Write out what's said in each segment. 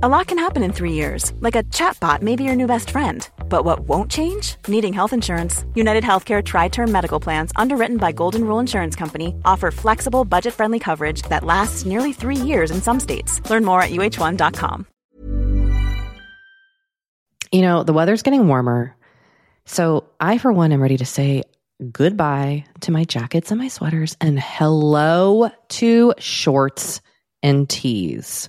A lot can happen in three years, like a chatbot may be your new best friend. But what won't change? Needing health insurance. United Healthcare Tri Term Medical Plans, underwritten by Golden Rule Insurance Company, offer flexible, budget friendly coverage that lasts nearly three years in some states. Learn more at uh1.com. You know, the weather's getting warmer. So I, for one, am ready to say goodbye to my jackets and my sweaters and hello to shorts and tees.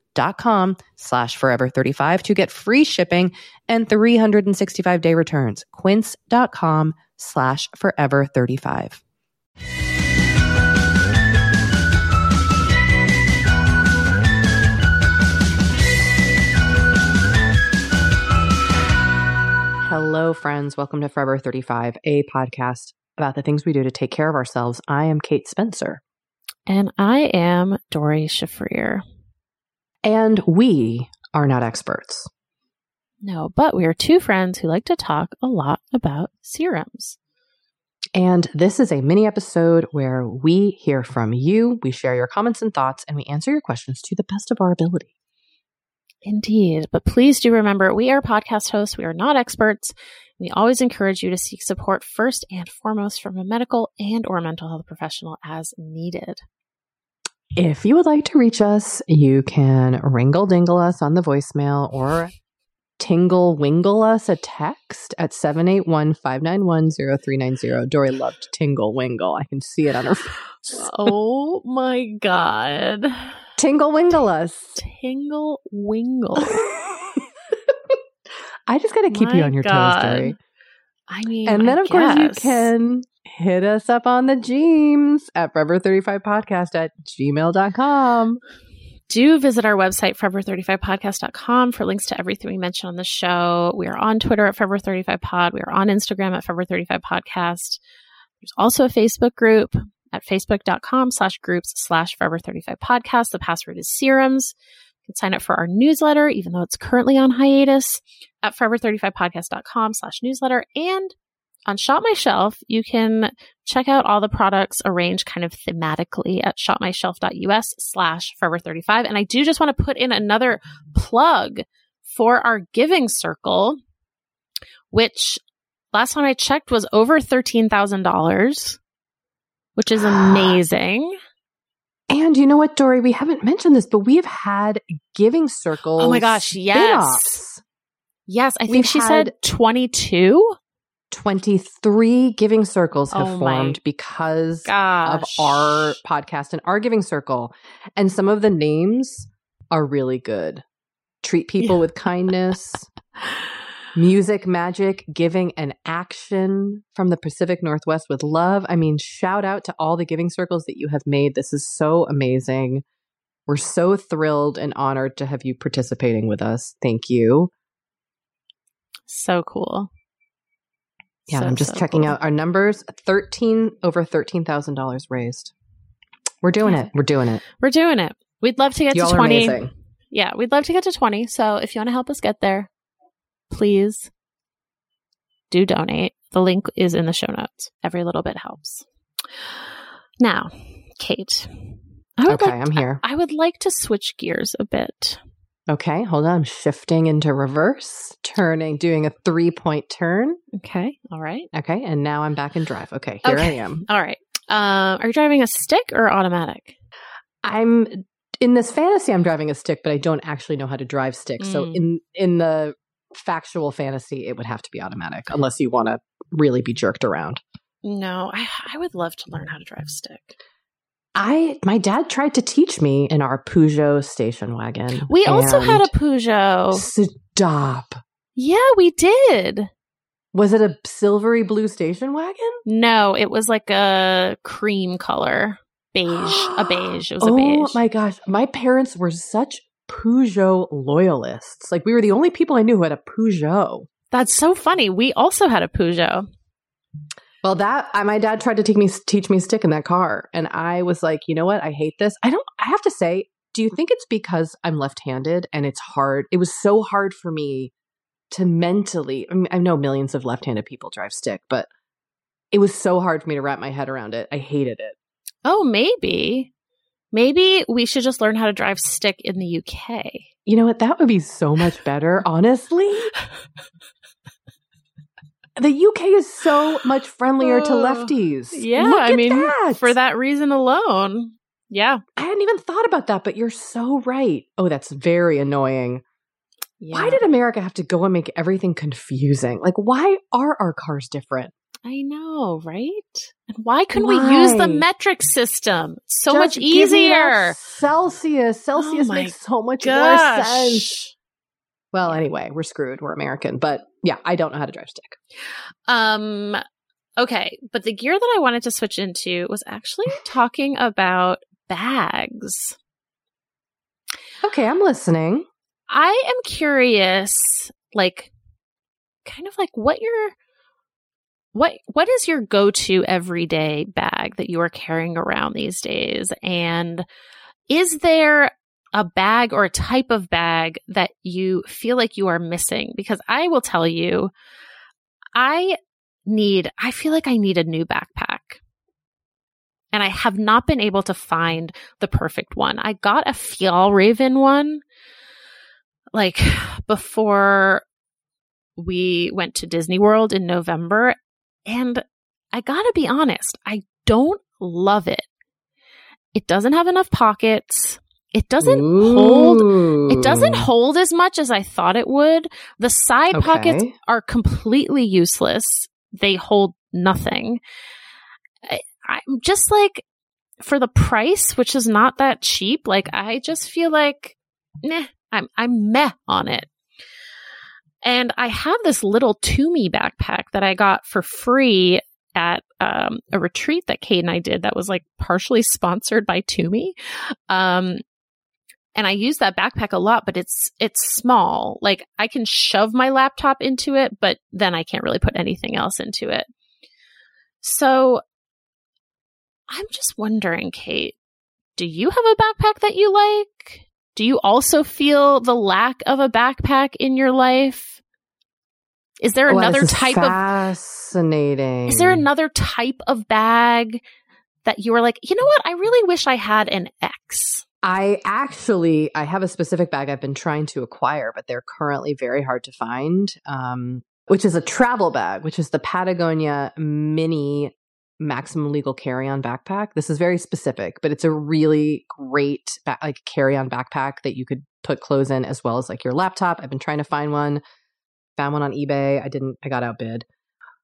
dot com slash forever 35 to get free shipping and 365 day returns. Quince.com slash forever 35. Hello, friends. Welcome to Forever 35, a podcast about the things we do to take care of ourselves. I am Kate Spencer. and I am Doree Shafrir. And we are not experts. No, but we are two friends who like to talk a lot about serums. And this is a mini episode where we hear from you, we share your comments and thoughts, and we answer your questions to the best of our ability. Indeed. But please do remember, we are podcast hosts. We are not experts. We always encourage you to seek support first and foremost from a medical and or mental health professional as needed. If you would like to reach us, you can ringle dingle us on the voicemail or tingle wingle us a text at 781 591 0390. Doree loved tingle wingle. I can see it on her face. Oh my God. tingle wingle us. Tingle wingle. I just got to keep you on your God. toes, Doree. I mean, And then, I of course, you can hit us up on the Jeems at forever35podcast at gmail.com. do visit our website, forever35podcast.com, for links to everything we mentioned on the show. We are on Twitter at Forever35Pod. We are on Instagram at Forever35Podcast. There's also a Facebook group at facebook.com slash groups slash Forever35Podcast. The password is serums. You can sign up for our newsletter, even though it's currently on hiatus, at Forever35Podcast.com slash newsletter. And on Shop My Shelf, you can check out all the products arranged kind of thematically at shopmyshelf.us slash forever 35. And I do just want to put in another plug for our giving circle, which last time I checked was over $13,000, which is amazing. And you know what, Doree? We haven't mentioned this, but we have had giving circles. Oh my gosh, yes. Yes, I think We've she said 22. 23 giving circles have Oh formed because Gosh. of our podcast and our giving circle. And some of the names are really good. Treat people Yeah. with kindness, music, magic, giving, and action from the Pacific Northwest with love. I mean, shout out to all the giving circles that you have made. This is so amazing. We're so thrilled and honored to have you participating with us. Thank you. So cool. Yeah, So, I'm just so checking cool. out our numbers. Thirteen over thirteen thousand dollars raised. We're doing it. We're doing it. We're doing it. We'd love to get Y'all to are 20. amazing. Yeah, we'd love to get to 20. So if you want to help us get there, please do donate. The link is in the show notes. Every little bit helps. Now, Kate, I would Okay, like I'm here. I would like to switch gears a bit. Okay, hold on. I'm shifting into reverse, turning, doing a three point turn. Okay. All right. Okay, and now I'm back in drive. Okay, here I am. All right. Um, are you driving a stick or automatic? I'm in this fantasy. I'm driving a stick, but I don't actually know how to drive stick. So Mm. in in the factual fantasy, it would have to be automatic, unless you want to really be jerked around. No, I, I would love to learn how to drive stick. I my dad tried to teach me in our Peugeot station wagon. We also had a Peugeot. stop. Yeah, we did. Was it a silvery blue station wagon? No, it was like a cream color. Beige. a beige. It was a oh beige. oh my gosh, my parents were such Peugeot loyalists. Like we were the only people I knew who had a Peugeot. That's so funny. We also had a Peugeot. Well, that I, my dad tried to teach me teach me stick in that car, and I was like, you know what? I hate this. I don't. I have to say, do you think it's because I'm left-handed and it's hard? It was so hard for me to mentally. I, mean, I know millions of left-handed people drive stick, but it was so hard for me to wrap my head around it. I hated it. Oh, maybe. Maybe we should just learn how to drive stick in the UK. You know what? That would be so much better, honestly. The UK is so much friendlier to Oh, lefties. Yeah, I mean, that. for that reason alone. Yeah. I hadn't even thought about that, but you're so right. Oh, that's very annoying. yeah. Why did America have to go and make everything confusing? Like, why are our cars different? I know, right? And why couldn't we use the metric system? So Just much give me that easier. Celsius. Celsius oh my makes so much more sense. Well, anyway, we're screwed. We're American. But yeah, I don't know how to drive stick. Um okay, but the gear that I wanted to switch into was actually talking about bags. Okay, I'm listening. I am curious like kind of like what your what what is your go-to everyday bag that you are carrying around these days and is there a bag or a type of bag that you feel like you are missing because I will tell you I need I feel like I need a new backpack and I have not been able to find the perfect one. I got a Fjallraven one like before we went to Disney World in November and I got to be honest, I don't love it. It doesn't have enough pockets. It doesn't hold it doesn't hold as much as I thought it would. The side Okay. pockets are completely useless. They hold nothing. I, I'm just like, for the price, which is not that cheap, like I just feel like, meh, I'm, I'm meh on it. And I have this little Tumi backpack that I got for free at um, a retreat that Kate and I did that was like partially sponsored by Tumi. Um, and I use that backpack a lot, but it's it's small. Like I can shove my laptop into it, but then I can't really put anything else into it. So I'm just wondering, Kate, do you have a backpack that you like? Do you also feel the lack of a backpack in your life? Is there another type of fascinating. is there another type of bag that you were like, you know what? I really wish I had an X. I actually I have a specific bag I've been trying to acquire, but they're currently very hard to find. Um, which is a travel bag, which is the Patagonia Mini Maximum Legal Carry On backpack. This is very specific, but it's a really great ba- like carry on backpack that you could put clothes in as well as like your laptop. I've been trying to find one. Found one on eBay. I didn't. I got outbid.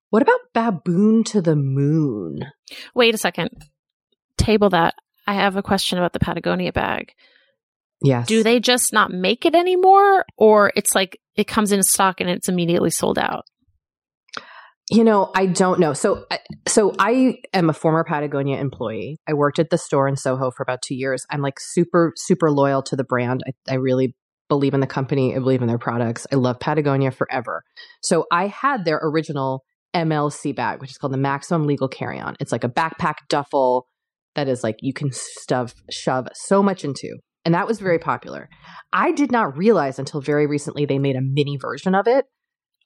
What about Baboon to the Moon? Wait a second. Table that. I have a question about the Patagonia bag. Yes. Do they just not make it anymore or it's like it comes in stock and it's immediately sold out? You know, I don't know. So, uh, so I am a former Patagonia employee. I worked at the store in Soho for about two years. I'm like super, super loyal to the brand. I, I really believe in the company. I believe in their products. I love Patagonia forever. So I had their original MLC bag, which is called the Maximum Legal Carry On. It's like a backpack duffel that is like you can stuff, shove so much into. And that was very popular. I did not realize until very recently they made a mini version of it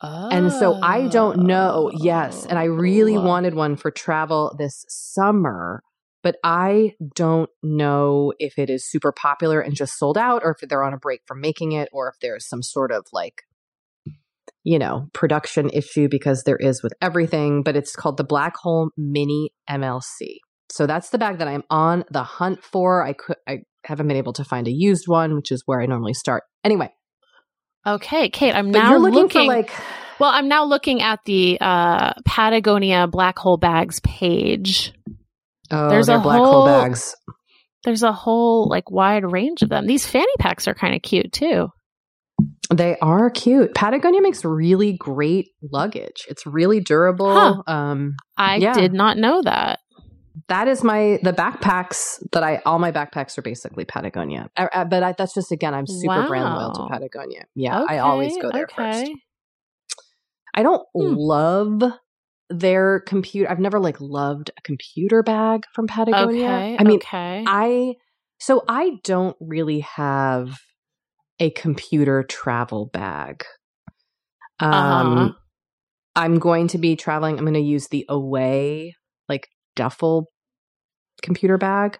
Oh. And so I don't know. Yes. And I really oh. wanted one for travel this summer, but I don't know if it is super popular and just sold out or if they're on a break from making it or if there's some sort of like, you know, production issue because there is with everything. But it's called the Black Hole Mini MLC. So that's the bag that I'm on the hunt for. I could, I haven't been able to find a used one, which is where I normally start. Anyway, Okay, Kate, I'm now looking, looking, for like. Well, I'm now looking at the uh, Patagonia Black Hole Bags page. Oh, there's a black whole, hole bags. There's a whole like wide range of them. These fanny packs are kind of cute too. They are cute. Patagonia makes really great luggage. It's really durable. Huh. Um, I yeah. did not know that that is my the backpacks that I all my backpacks are basically Patagonia. Uh, uh, but I, that's just again, I'm super wow. brand loyal to Patagonia. Yeah, okay, I always go there okay. first. I don't hmm. love their computer. I've never like loved a computer bag from Patagonia. Okay, I mean, okay. I so I don't really have a computer travel bag. Um, uh-huh. I'm going to be traveling. I'm going to use the Away duffel computer bag,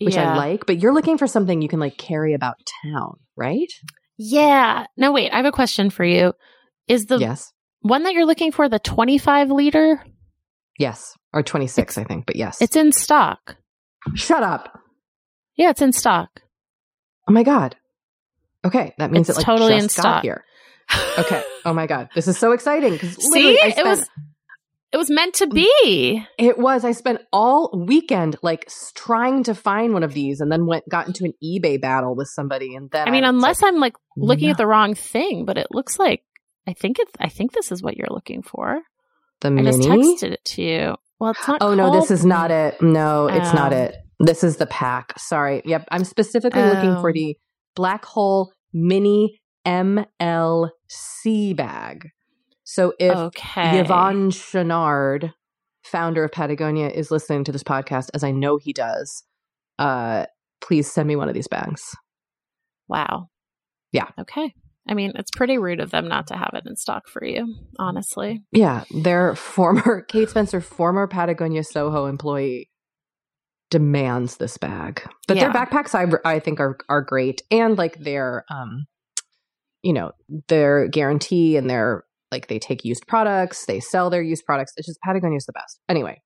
which yeah. I like, but you're looking for something you can like carry about town, right? Yeah. No, wait, I have a question for you. Is the yes. one that you're looking for the 25 liter? Yes. Or 26, it's, I think, but yes. It's in stock. Shut up. Yeah, it's in stock. Oh my God. Okay. That means it's it like totally in stock here. okay. Oh my God. This is so exciting because See, it was it was meant to be. It was. I spent all weekend like trying to find one of these, and then went got into an eBay battle with somebody. And then I mean, I unless like, I'm like looking no. at the wrong thing, but it looks like I think it's. I think this is what you're looking for. The mini? I just texted it to you. Well, it's not. Oh no, this is not it. No, it's not oh. it. This is the pack. Sorry. Yep, I'm specifically looking for oh. the black hole mini MLC bag. So if okay. Yvon Chouinard, founder of Patagonia, is listening to this podcast, as I know he does, uh, please send me one of these bags. Wow. Yeah. Okay. I mean, it's pretty rude of them not to have it in stock for you, honestly. Yeah. Their former, Kate Spencer, former Patagonia Soho employee, demands this bag. But yeah. their backpacks, I, I think, are, are great. And like their, um, you know, their guarantee and their like they take used products, they sell their used products. It's just Patagonia is the best. Anyway,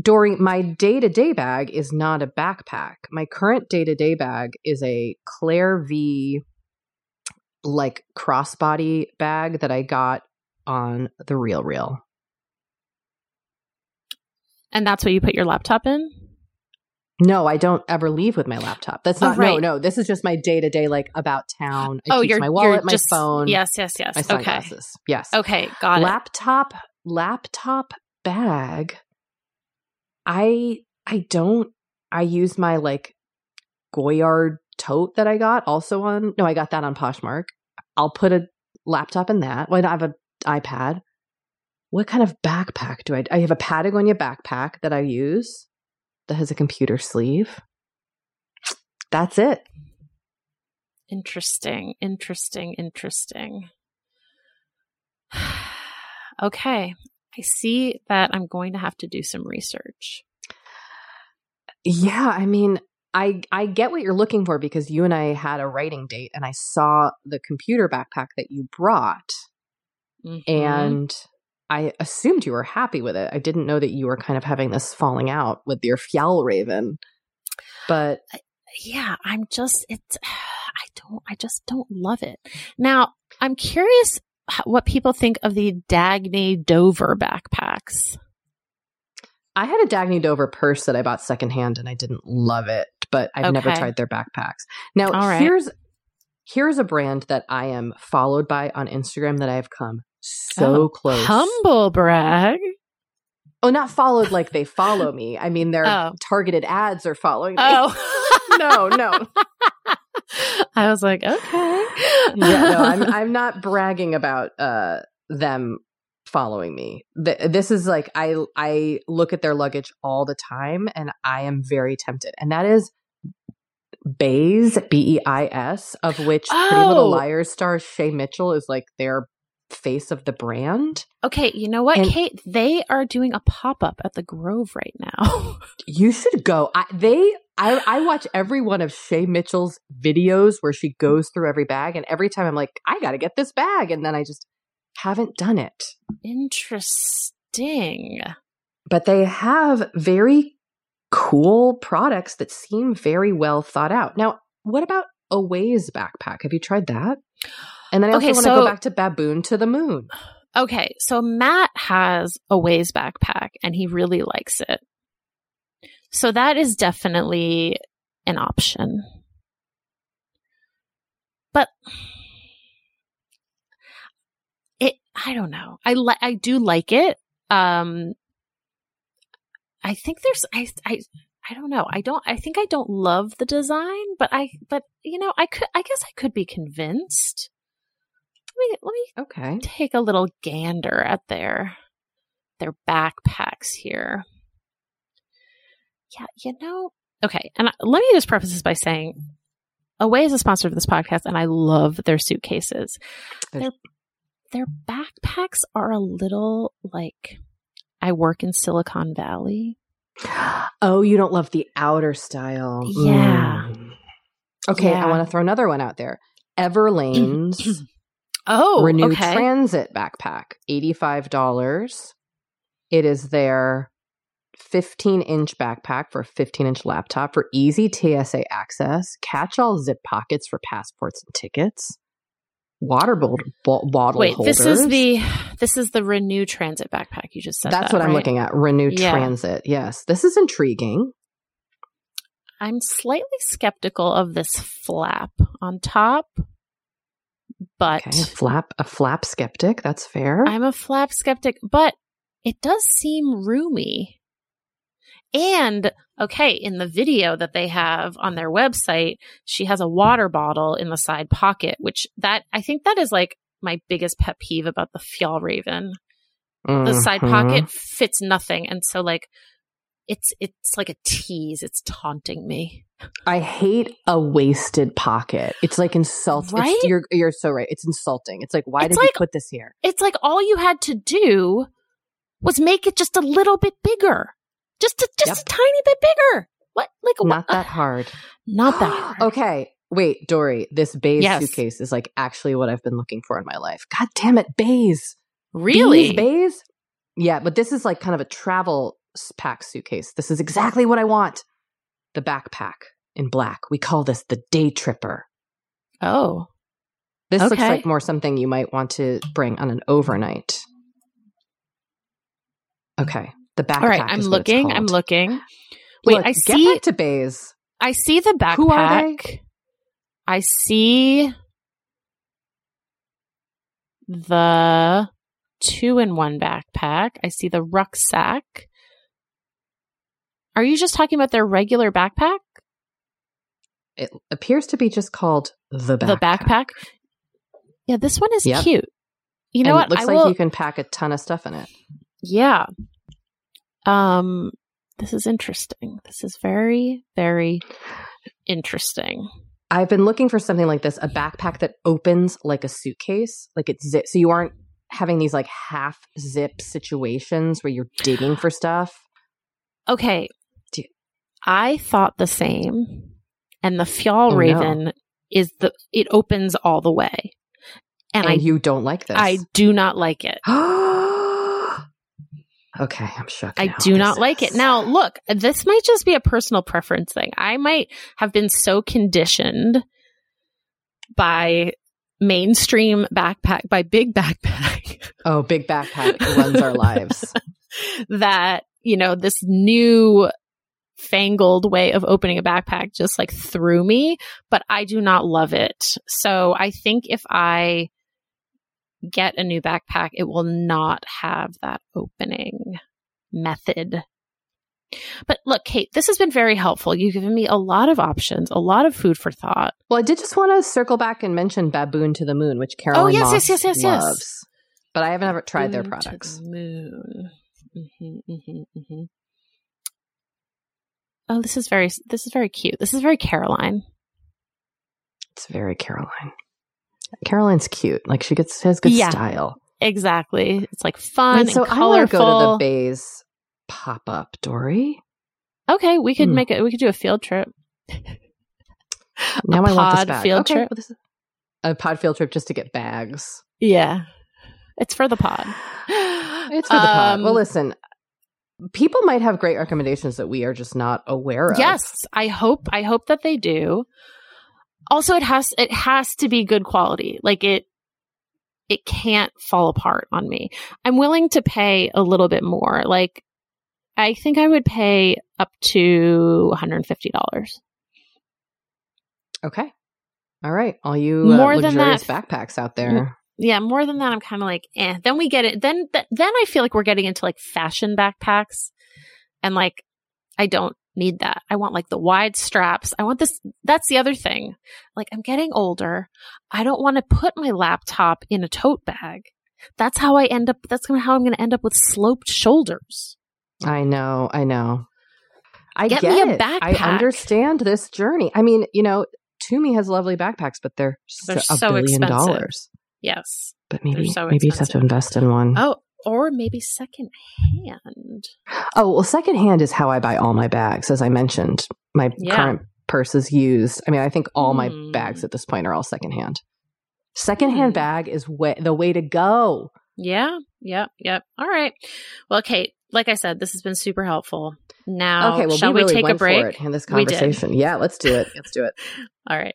during my day to day bag is not a backpack. My current day to day bag is a Clare V like crossbody bag that I got on the Real Real. And that's what you put your laptop in? No, I don't ever leave with my laptop. That's oh, not oh, right. no, no. This is just my day to day, like about town. I oh, you're my wallet, my just, phone. Yes, yes, yes. My sunglasses. Okay. Yes. Okay, got laptop, it. Laptop, laptop bag. I I don't. I use my like Goyard tote that I got also on. No, I got that on Poshmark. I'll put a laptop in that. Well, I have an iPad. What kind of backpack do I? I have a Patagonia backpack that I use that has a computer sleeve. That's it. Interesting, interesting, interesting. okay. I see that I'm going to have to do some research. Yeah, I mean, I I get what you're looking for because you and I had a writing date and I saw the computer backpack that you brought. Mm-hmm. And I assumed you were happy with it. I didn't know that you were kind of having this falling out with your Fjällräven. But yeah, I'm just it's I don't I just don't love it. Now, I'm curious what people think of the Dagne Dover backpacks. I had a Dagne Dover purse that I bought secondhand and I didn't love it, but I've okay. never tried their backpacks. Now, right. here's here's a brand that I am followed by on Instagram that I have come so Oh, close. Humble brag. oh, not followed like they follow me. I mean, their Oh. targeted ads are following me. Oh. no, no. I was like, okay. yeah, no, I'm I'm not bragging about uh them following me. Th- this is like I I look at their luggage all the time and I am very tempted. And that is Béis, B E I S, of which Pretty Little Oh. Liars star Shay Mitchell is like their face of the brand. okay, you know what, And- Kate? They are doing a pop up at the Grove right now. You should go. I, they I I watch every one of Shay Mitchell's videos where she goes through every bag and every time I'm like, I got to get this bag and then I just haven't done it. Interesting. but they have very cool products that seem very well thought out. Now, what about a Waze backpack? Have you tried that? And then I also Okay, want to so- go back to Baboon to the Moon. Okay, so Matt has a Waze backpack and he really likes it. So that is definitely an option. But it I don't know. I li- I do like it. Um I think there's I I I don't know. I don't I think I don't love the design, but I but you know, I could I guess I could be convinced. Let me let me Okay. take a little gander at their their backpacks here. Yeah, you know, okay. And let me just preface this by saying, Away is a sponsor of this podcast, and I love their suitcases. Their their backpacks are a little like I work in Silicon Valley. Oh, you don't love the outer style. Yeah. Mm. Okay, Yeah. I want to throw another one out there. Everlane's Oh, Renew okay. Transit backpack, $85. It is their 15 inch backpack for a 15 inch laptop for easy TSA access, catch all zip pockets for passports and tickets, water bottle, bo- bottle Wait, holders. this is the this is the Renew Transit backpack. You just said That's that, what I'm looking at. Renew Yeah. Transit. Yes. This is intriguing. I'm slightly skeptical of this flap on top, but Okay. A flap, a flap skeptic. That's fair. I'm a flap skeptic, but it does seem roomy. And okay, in the video that they have on their website, she has a water bottle in the side pocket, which that I think that is like my biggest pet peeve about the Fjallraven. The side Mhm. pocket fits nothing, and so like it's it's like a tease. It's taunting me. I hate a wasted pocket. It's like insult. Right? You're you're so right. It's insulting. It's like why It's did like- you put this here? It's like all you had to do was make it just a little bit bigger, just a, just Yep. a tiny bit bigger. What like Not what? that hard. Not that hard. okay. Wait, Doree, this Béis Yes. suitcase is like actually what I've been looking for in my life. God damn it, Béis. Really? Béis? Yeah, but this is like kind of a travel pack suitcase. This is exactly what I want. The backpack in black. We call this the day tripper. Oh, This looks like more something you might want to bring on an overnight. Okay. The backpack. all right. I'm looking. I'm looking. Wait, Look, I get see. back to Béis. I see the backpack. Who are they? I see the two in one backpack. I see the rucksack. Are you just talking about their regular backpack? It appears to be just called the backpack. The backpack? Yeah, this one is Yep. cute. You know and what? It looks I like will, you can pack a ton of stuff in it. Yeah. Um this is interesting. This is very very interesting. I've been looking for something like this, a backpack that opens like a suitcase, like it's zip, so you aren't having these like half zip situations where you're digging for stuff. Okay. I thought the same. And the Fjall Oh, no. Is the it opens all the way. And, And, I you don't like this. I do not like it. okay, I'm shook. I now. do This not like it. Now, look, this might just be a personal preference thing. I might have been so conditioned by mainstream backpack, by big backpack, Oh, big backpack runs our lives. that, you know, this new fangled way of opening a backpack just like threw me, but I do not love it. So I think if I get a new backpack, it will not have that opening method. But look, Kate, this has been very helpful. You've given me a lot of options, a lot of food for thought. Well, I did just want to circle back and mention Baboon to the Moon, which Caroline oh, yes, Moss yes, yes, yes, loves. yes. But I haven't ever tried their Moon to products. the moon. hmm hmm hmm Oh, this is very this is very cute. This is very Caroline. It's very Caroline. Caroline's cute. Like she gets has good Yeah. style. Exactly. It's like fun Wait, so and I want to go to the Béis pop up, Doree. okay, we could Hmm. make it. We could do a field trip. Now a I want this bag. field okay, trip. well, is a pod field trip just to get bags. Yeah, it's for the pod. It's for the pod. Um, Well, listen, people might have great recommendations that we are just not aware of. Yes, I hope. I hope that they do. Also, it has it has to be good quality. Like it, it can't fall apart on me. I'm willing to pay a little bit more. Like, I think I would pay up to 150 dollars. Okay. All right. All you More uh, than luxurious that- backpacks out there. Yeah, more than that, I'm kind of like, eh. Then we get it. Then th- then I feel like we're getting into like fashion backpacks, and like I don't need that. I want like the wide straps. I want this. That's the other thing. Like I'm getting older. I don't want to put my laptop in a tote bag. That's how I end up. That's gonna how I'm going to end up with sloped shoulders. I know. I know. I Get get, me a it. I understand this journey. I mean, you know, Tumi has lovely backpacks, but they're, They're so, a so billion expensive. dollars. Yes. But maybe so maybe you just have to invest in one. Oh, or maybe second hand. Oh, well, secondhand is how I buy all my bags. As I mentioned, my Yeah. current purse is used. I mean, I think all my Hmm. bags at this point are all second secondhand. Secondhand Hmm. bag is way, the way to go. Yeah. Yep. Yep. All right. Well, Kate, like I said, this has been super helpful. Now, okay, well, shall we we, really take went a break? for it in this We conversation. Yeah, let's do it. Let's do it. All right.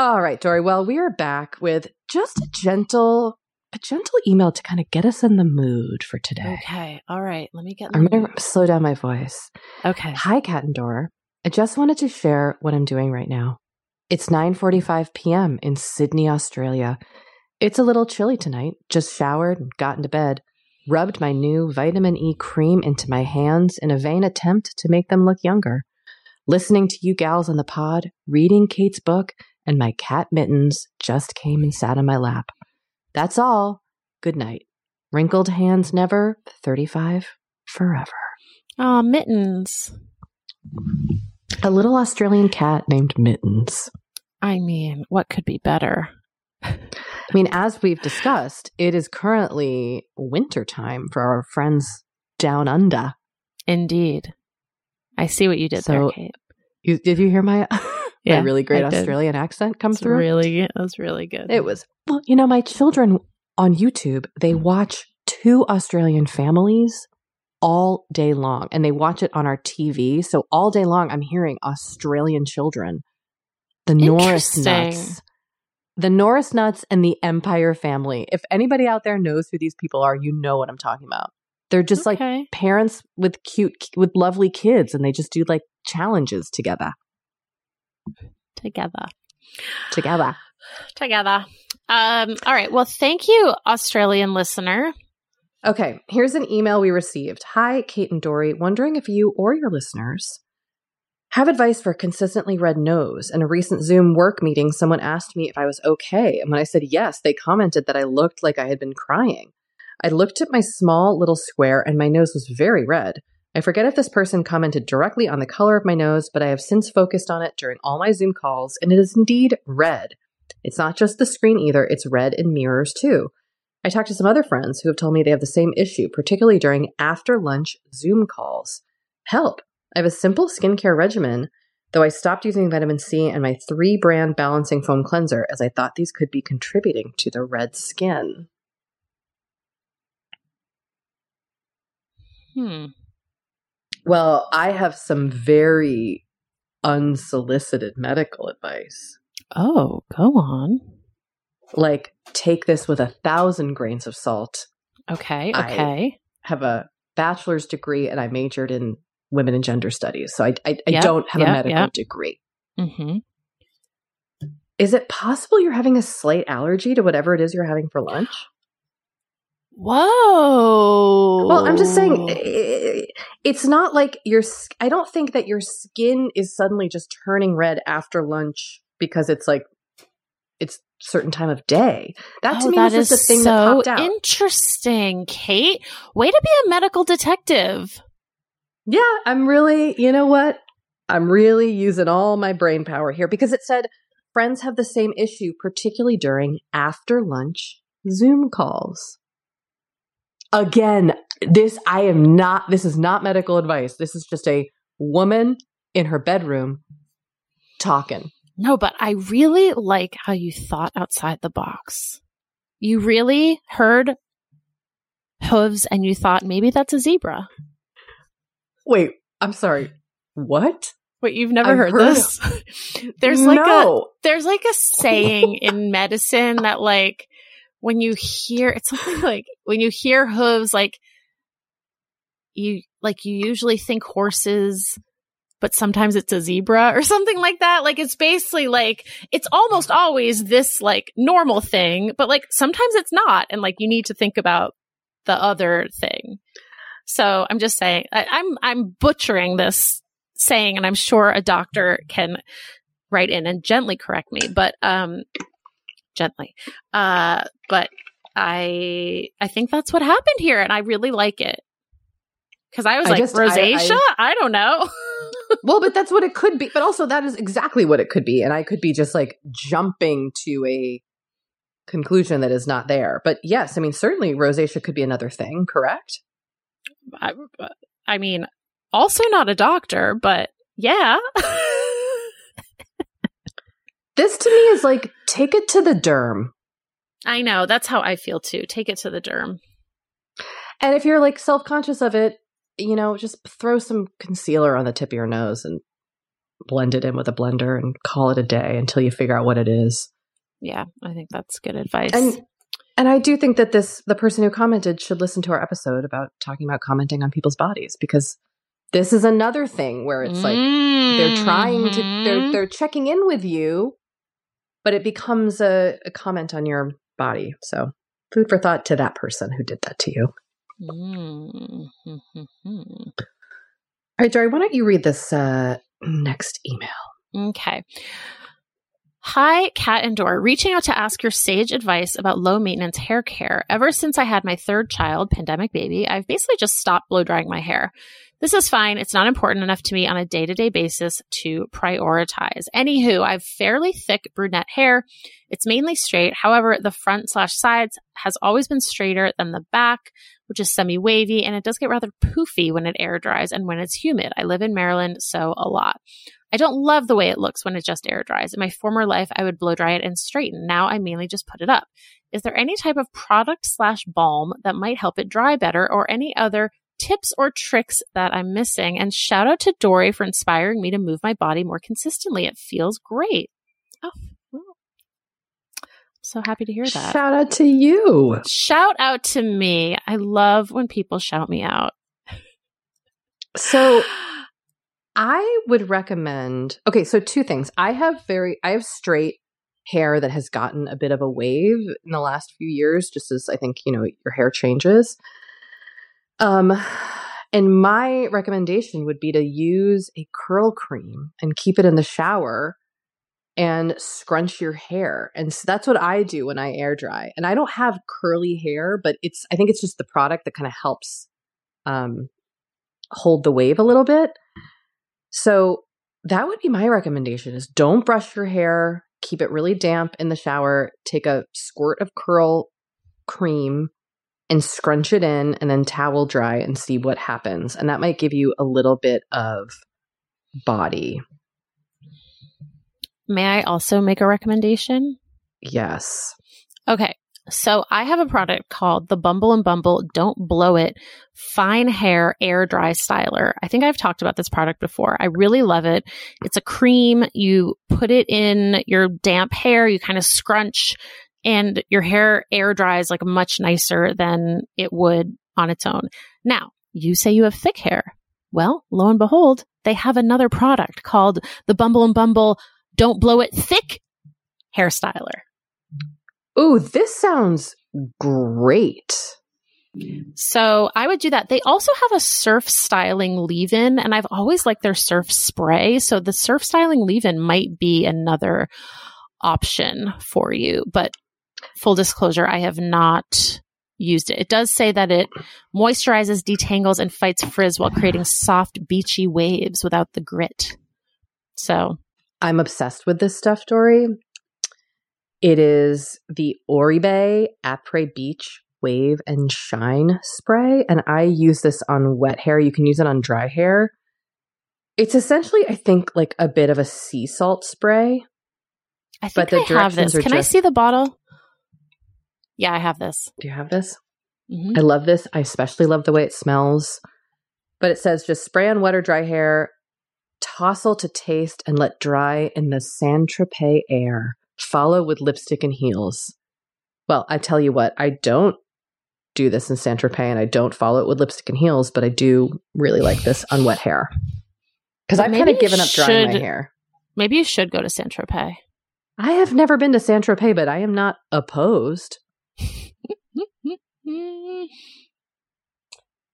All right, Doree. Well, we are back with just a gentle, a gentle email to kind of get us in the mood for today. Okay. All right. Let me get. I'm going to slow down my voice. Okay. Hi, Kat and Dora. I just wanted to share what I'm doing right now. It's 9:45 p.m. in Sydney, Australia. It's a little chilly tonight. Just showered and got into bed. Rubbed my new vitamin E cream into my hands in a vain attempt to make them look younger. Listening to you gals on the pod, reading Kate's book, and my cat Mittens just came and sat on my lap. That's all. Good night. Wrinkled hands never, 35 forever. Aw, mittens. A little Australian cat named Mittens. I mean, what could be better? I mean, as we've discussed, it is currently winter time for our friends down under. Indeed. I see what you did there, So, Kate. You, did you hear my, Yeah, my really great Australian accent come It's through? really, it was really good. It was, well, you know, my children on YouTube, they watch two Australian families all day long and they watch it on our TV. So all day long, I'm hearing Australian children, the Norris nuts, the Norris nuts and the Empire family. If anybody out there knows who these people are, you know what I'm talking about. They're just like parents with cute, with lovely kids and they just do like challenges together, together. together. Together. Um, all right. Well, thank you, Australian listener. Okay, here's an email we received. Hi, Kate and Doree. Wondering if you or your listeners have advice for a consistently red nose. In a recent Zoom work meeting, someone asked me if I was okay. And when I said yes, they commented that I looked like I had been crying. I looked at my small little square and my nose was very red. I forget if this person commented directly on the color of my nose, but I have since focused on it during all my Zoom calls, and it is indeed red. It's not just the screen either, it's red in mirrors too. I talked to some other friends who have told me they have the same issue, particularly during after lunch Zoom calls. Help! I have a simple skincare regimen, though I stopped using vitamin C and my three brand balancing foam cleanser as I thought these could be contributing to the red skin. Hmm. Well, I have some very unsolicited medical advice. Oh, go on. Like, take this with a thousand grains of salt. Okay. I- Okay. have a bachelor's degree and I majored in women and gender studies. So I, I, I Yep, don't have a medical yep. degree. mm-hmm. Is it possible you're having a slight allergy to whatever it is you're having for lunch? Whoa. Well, I'm just saying, it's not like your. I don't think that your skin is suddenly just turning red after lunch because it's like it's certain time of day. That to Oh, me that was just a is thing so that popped out. interesting, Kate. Way to be a medical detective. Yeah, I'm really, you know what? I'm really using all my brain power here because it said friends have the same issue, particularly during after lunch Zoom calls. Again, this, I am not, this is not medical advice. This is just a woman in her bedroom talking. No, but I really like how you thought outside the box. You really heard hooves and you thought maybe that's a zebra. Wait, I'm sorry. What? Wait, you've never heard, heard this? there's like a there's like a saying in medicine that like when you hear it's like when you hear hooves like you like you usually think horses but sometimes it's a zebra or something like that. Like it's basically like it's almost always this like normal thing but like sometimes it's not and like you need to think about the other thing. So i'm just saying I, i'm i'm butchering this saying and i'm sure a doctor can write in and gently correct me but um gently uh but i i think that's what happened here and i really like it because i was I like just- I- rosacea I- I, don't know well, but that's what it could be. But also, that is exactly what it could be. And I could be just like jumping to a conclusion that is not there. But yes, I mean, certainly rosacea could be another thing, correct? I, I mean also not a doctor but yeah This to me is like take it to the derm. i know that's how i feel too take it to the derm And if you're like self conscious of it, you know, just throw some concealer on the tip of your nose and blend it in with a blender and call it a day until you figure out what it is. yeah i think that's good advice And and I do think that this the person who commented should listen to our episode about talking about commenting on people's bodies because this is another thing where it's like they're trying to they're Mhm. they're checking in with you but it becomes a, a comment on your body. So, food for thought to that person who did that to you. Mm-hmm. All right, Doree, why don't you read this uh, next email? Okay. Hi, Kat and Dor. Reaching out to ask your sage advice about low maintenance hair care. Ever since I had my third child, pandemic baby, I've basically just stopped blow drying my hair. This is fine. It's not important enough to me on a day to day basis to prioritize. Anywho, I've fairly thick brunette hair. It's mainly straight. However, the front slash sides has always been straighter than the back, which is semi wavy, and it does get rather poofy when it air dries and when it's humid. I live in Maryland, so a lot. I don't love the way it looks when it just air dries. In my former life, I would blow dry it and straighten. Now I mainly just put it up. Is there any type of product slash balm that might help it dry better or any other tips or tricks that I'm missing? And shout out to Doree for inspiring me to move my body more consistently. It feels great. Oh. So happy to hear that. Shout out to you. Shout out to me. I love when people shout me out. So I would recommend. Okay, so two things. I have very I have straight hair that has gotten a bit of a wave in the last few years just as I think, you know, your hair changes. Um and my recommendation would be to use a curl cream and keep it in the shower and scrunch your hair. And so that's what I do when I air dry. And I don't have curly hair, but it's I think it's just the product that kind of helps um hold the wave a little bit. So that would be my recommendation is don't brush your hair, keep it really damp in the shower, take a squirt of curl cream and scrunch it in and then towel dry and see what happens. And that might give you a little bit of body. May I also make a recommendation? Yes. Okay. So I have a product called the Bumble and Bumble Don't Blow It Fine Hair Air Dry Styler. I think I've talked about this product before. I really love it. It's a cream. You put it in your damp hair, you kind of scrunch and your hair air dries like much nicer than it would on its own. Now, you say you have thick hair. Well, lo and behold, they have another product called the Bumble and Bumble Don't Blow It Thick Hair Styler. Ooh, this sounds great. So I would do that. They also have a surf styling leave in, and I've always liked their surf spray. So the surf styling leave in might be another option for you. But full disclosure, I have not used it. It does say that it moisturizes, detangles, and fights frizz while creating soft, beachy waves without the grit. So I'm obsessed with this stuff, Doree. It is the Oribe Après Beach Wave and Shine spray, and I use this on wet hair. You can use it on dry hair. It's essentially, I think, like a bit of a sea salt spray. I think But the I have this. Can I see the bottle? Yeah, I have this. Do you have this? Mhm. I love this. I especially love the way it smells. But it says just spray on wet or dry hair, tousle to taste, and let dry in the Saint Tropez air. Follow with lipstick and heels. Well, I tell you what, I don't do this in Saint Tropez and I don't follow it with lipstick and heels, but I do really like this on wet hair. Because I've kind of given up drying my hair. Maybe you should go to Saint Tropez. I have never been to Saint Tropez, but I am not opposed.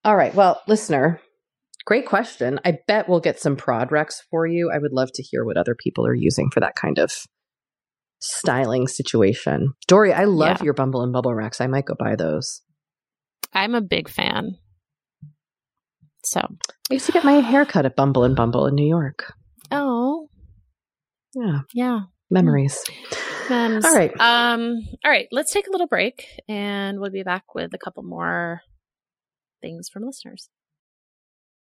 All right. Well, listener, great question. I bet we'll get some prod recs for you. I would love to hear what other people are using for that kind of styling situation. Doree, I love Yeah. your Bumble and Bumble Recs. I might go buy those. I'm a big fan. So, I used to get my hair cut at Bumble and Bumble in New York. oh, Yeah, yeah. memories. Mems. All right. Um, all right, let's take a little break and we'll be back with a couple more things from listeners.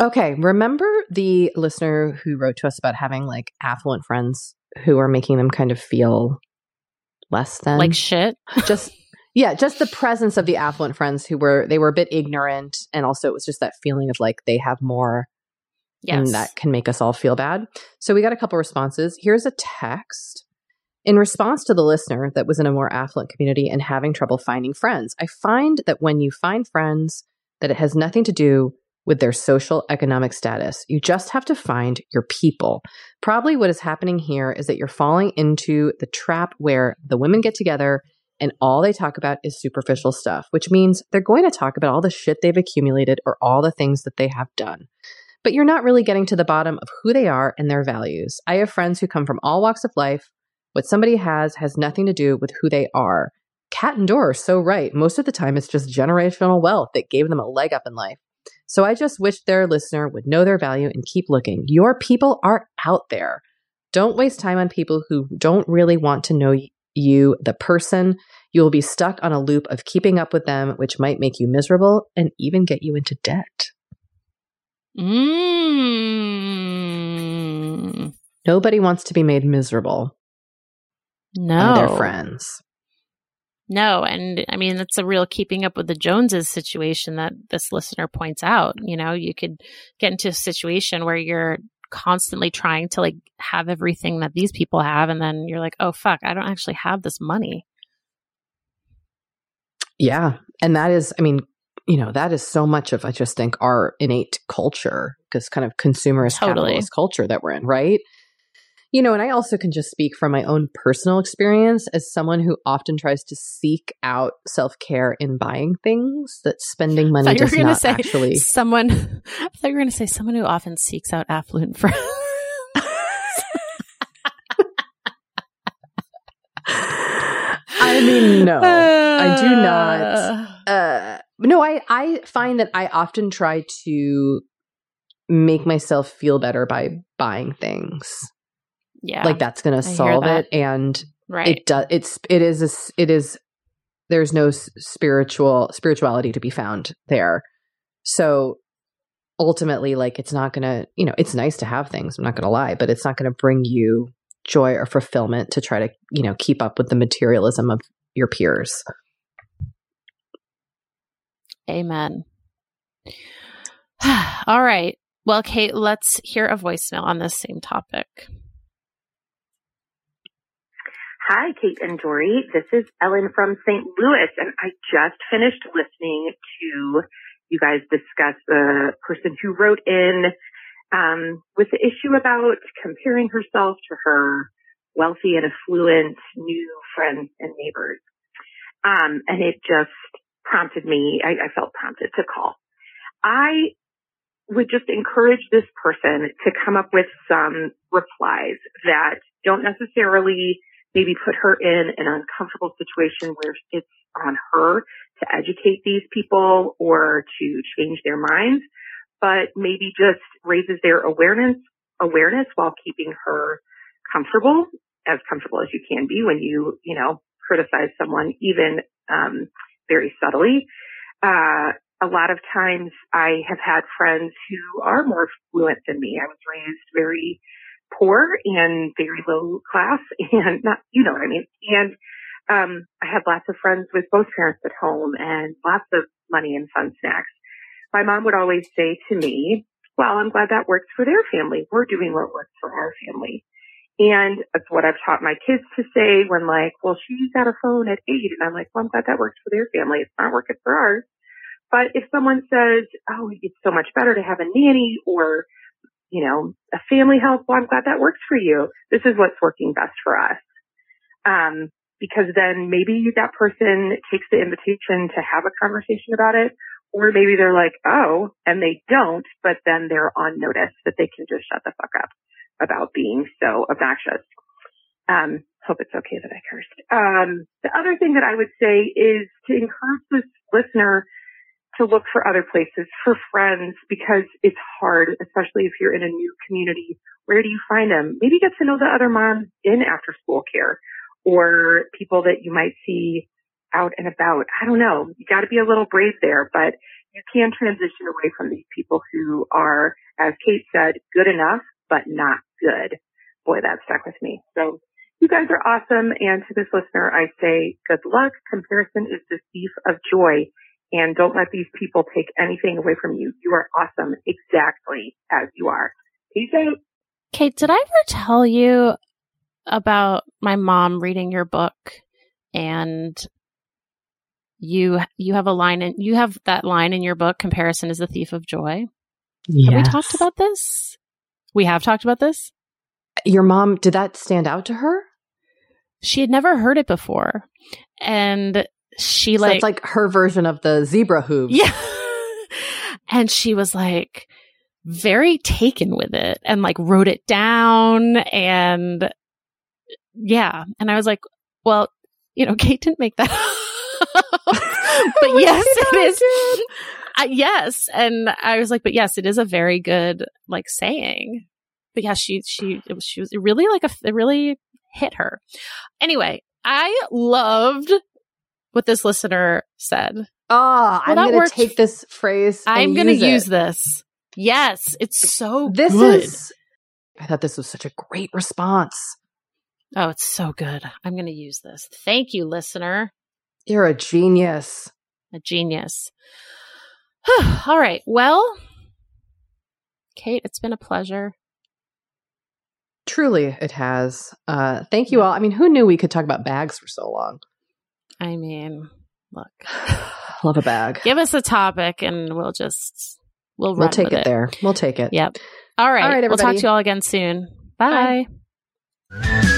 Okay, remember the listener who wrote to us about having like affluent friends who are making them kind of feel less than like shit. just yeah, just the presence of the affluent friends who were they were a bit ignorant and also it was just that feeling of like they have more Yes. and that can make us all feel bad. So we got a couple responses. Here's a text. In response to the listener that was in a more affluent community and having trouble finding friends, I find that when you find friends, that it has nothing to do with their social economic status. You just have to find your people. Probably what is happening here is that you're falling into the trap where the women get together and all they talk about is superficial stuff, which means they're going to talk about all the shit they've accumulated or all the things that they have done but you're not really getting to the bottom of who they are and their values. I have friends who come from all walks of life. What somebody has has nothing to do with who they are. Kat and Dora are so right. Most of the time, it's just generational wealth that gave them a leg up in life. So I just wish their listener would know their value and keep looking. Your people are out there. Don't waste time on people who don't really want to know you, the person. You will be stuck on a loop of keeping up with them, which might make you miserable and even get you into debt. Mm. Nobody wants to be made miserable No. their friends. No, and I mean that's a real keeping up with the Joneses situation that this listener points out. You know, you could get into a situation where you're constantly trying to like have everything that these people have and then you're like, "Oh fuck, I don't actually have this money." Yeah. And that is, I mean, you know, that is so much of, I just think, our innate culture, because kind of consumerist Totally. capitalist culture that we're in, right? You know, and I also can just speak from my own personal experience as someone who often tries to seek out self care in buying things that spending money does not say actually. someone I thought you were going to say someone who often seeks out affluent friends. I mean, no, I do not. uh no i i find that i often try to make myself feel better by buying things Yeah. like that's going to hear solve that. it and right. it does it's it is a it is there's no spiritual spirituality to be found there so ultimately like it's not going to, you know, it's nice to have things, I'm not going to lie, but it's not going to bring you joy or fulfillment to try to, you know, keep up with the materialism of your peers. Amen. All right. Well, Kate, let's hear a voicemail on this same topic. Hi, Kate and Doree. This is Ellen from St. Louis, and I just finished listening to you guys discuss the person who wrote in um, with the issue about comparing herself to her wealthy and affluent new friends and neighbors. Um, and it just prompted me, I, I felt prompted to call. I would just encourage this person to come up with some replies that don't necessarily maybe put her in an uncomfortable situation where it's on her to educate these people or to change their minds, but maybe just raises their awareness, awareness while keeping her comfortable, as comfortable as you can be when you, you know, criticize someone even, um, very subtly. Uh, a lot of times I have had friends who are more fluent than me. I was raised very poor and very low class and not, you know what I mean? And, um, I had lots of friends with both parents at home and lots of money and fun snacks. My mom would always say to me, well, I'm glad that works for their family. We're doing what works for our family. And that's what I've taught my kids to say when like, well, she's got a phone at eight. And I'm like, well, I'm glad that works for their family. It's not working for ours. But if someone says, oh, it's so much better to have a nanny or, you know, a family help, well, I'm glad that works for you. This is what's working best for us. Um, because then maybe that person takes the invitation to have a conversation about it, or maybe they're like, oh, and they don't, but then they're on notice that they can just shut the fuck up about being so obnoxious. Um, hope it's okay that I cursed. Um, the other thing that I would say is to encourage this listener to look for other places for friends because it's hard, especially if you're in a new community. Where do you find them? Maybe get to know the other moms in after school care or people that you might see out and about. I don't know. You got to be a little brave there, but you can transition away from these people who are, as Kate said, good enough, but not good. Boy, that stuck with me. So you guys are awesome. And to this listener, I say good luck. Comparison is the thief of joy and don't let these people take anything away from you. You are awesome exactly as you are. Peace out. Kate, did I ever tell you about my mom reading your book and you you have a line in you have that line in your book comparison is the thief of joy yes. have we talked about this we have talked about this your mom did that stand out to her she had never heard it before and she so like it's like her version of the zebra hooves yeah and she was like very taken with it and like wrote it down and yeah. And I was like, well, you know, Kate didn't make that but yes, it is. Uh, yes. And I was like, but yes, it is a very good, like, saying. But yeah, she, she, it was, she was really like a, it really hit her. Anyway, I loved what this listener said. Oh, well, I'm going to take this phrase. I'm going to use this. Yes, it's so this good. is. I thought this was such a great response. Oh, it's so good. I'm going to use this. Thank you, listener. You're a genius. A genius. All right. Well, Kate, it's been a pleasure. Truly, it has. Uh, thank you all. I mean, who knew we could talk about bags for so long? I mean, look, love a bag. Give us a topic, and we'll just we'll we'll take it, it, there. We'll take it. Yep. All right. All right. Everybody. We'll talk to you all again soon. Bye. Bye.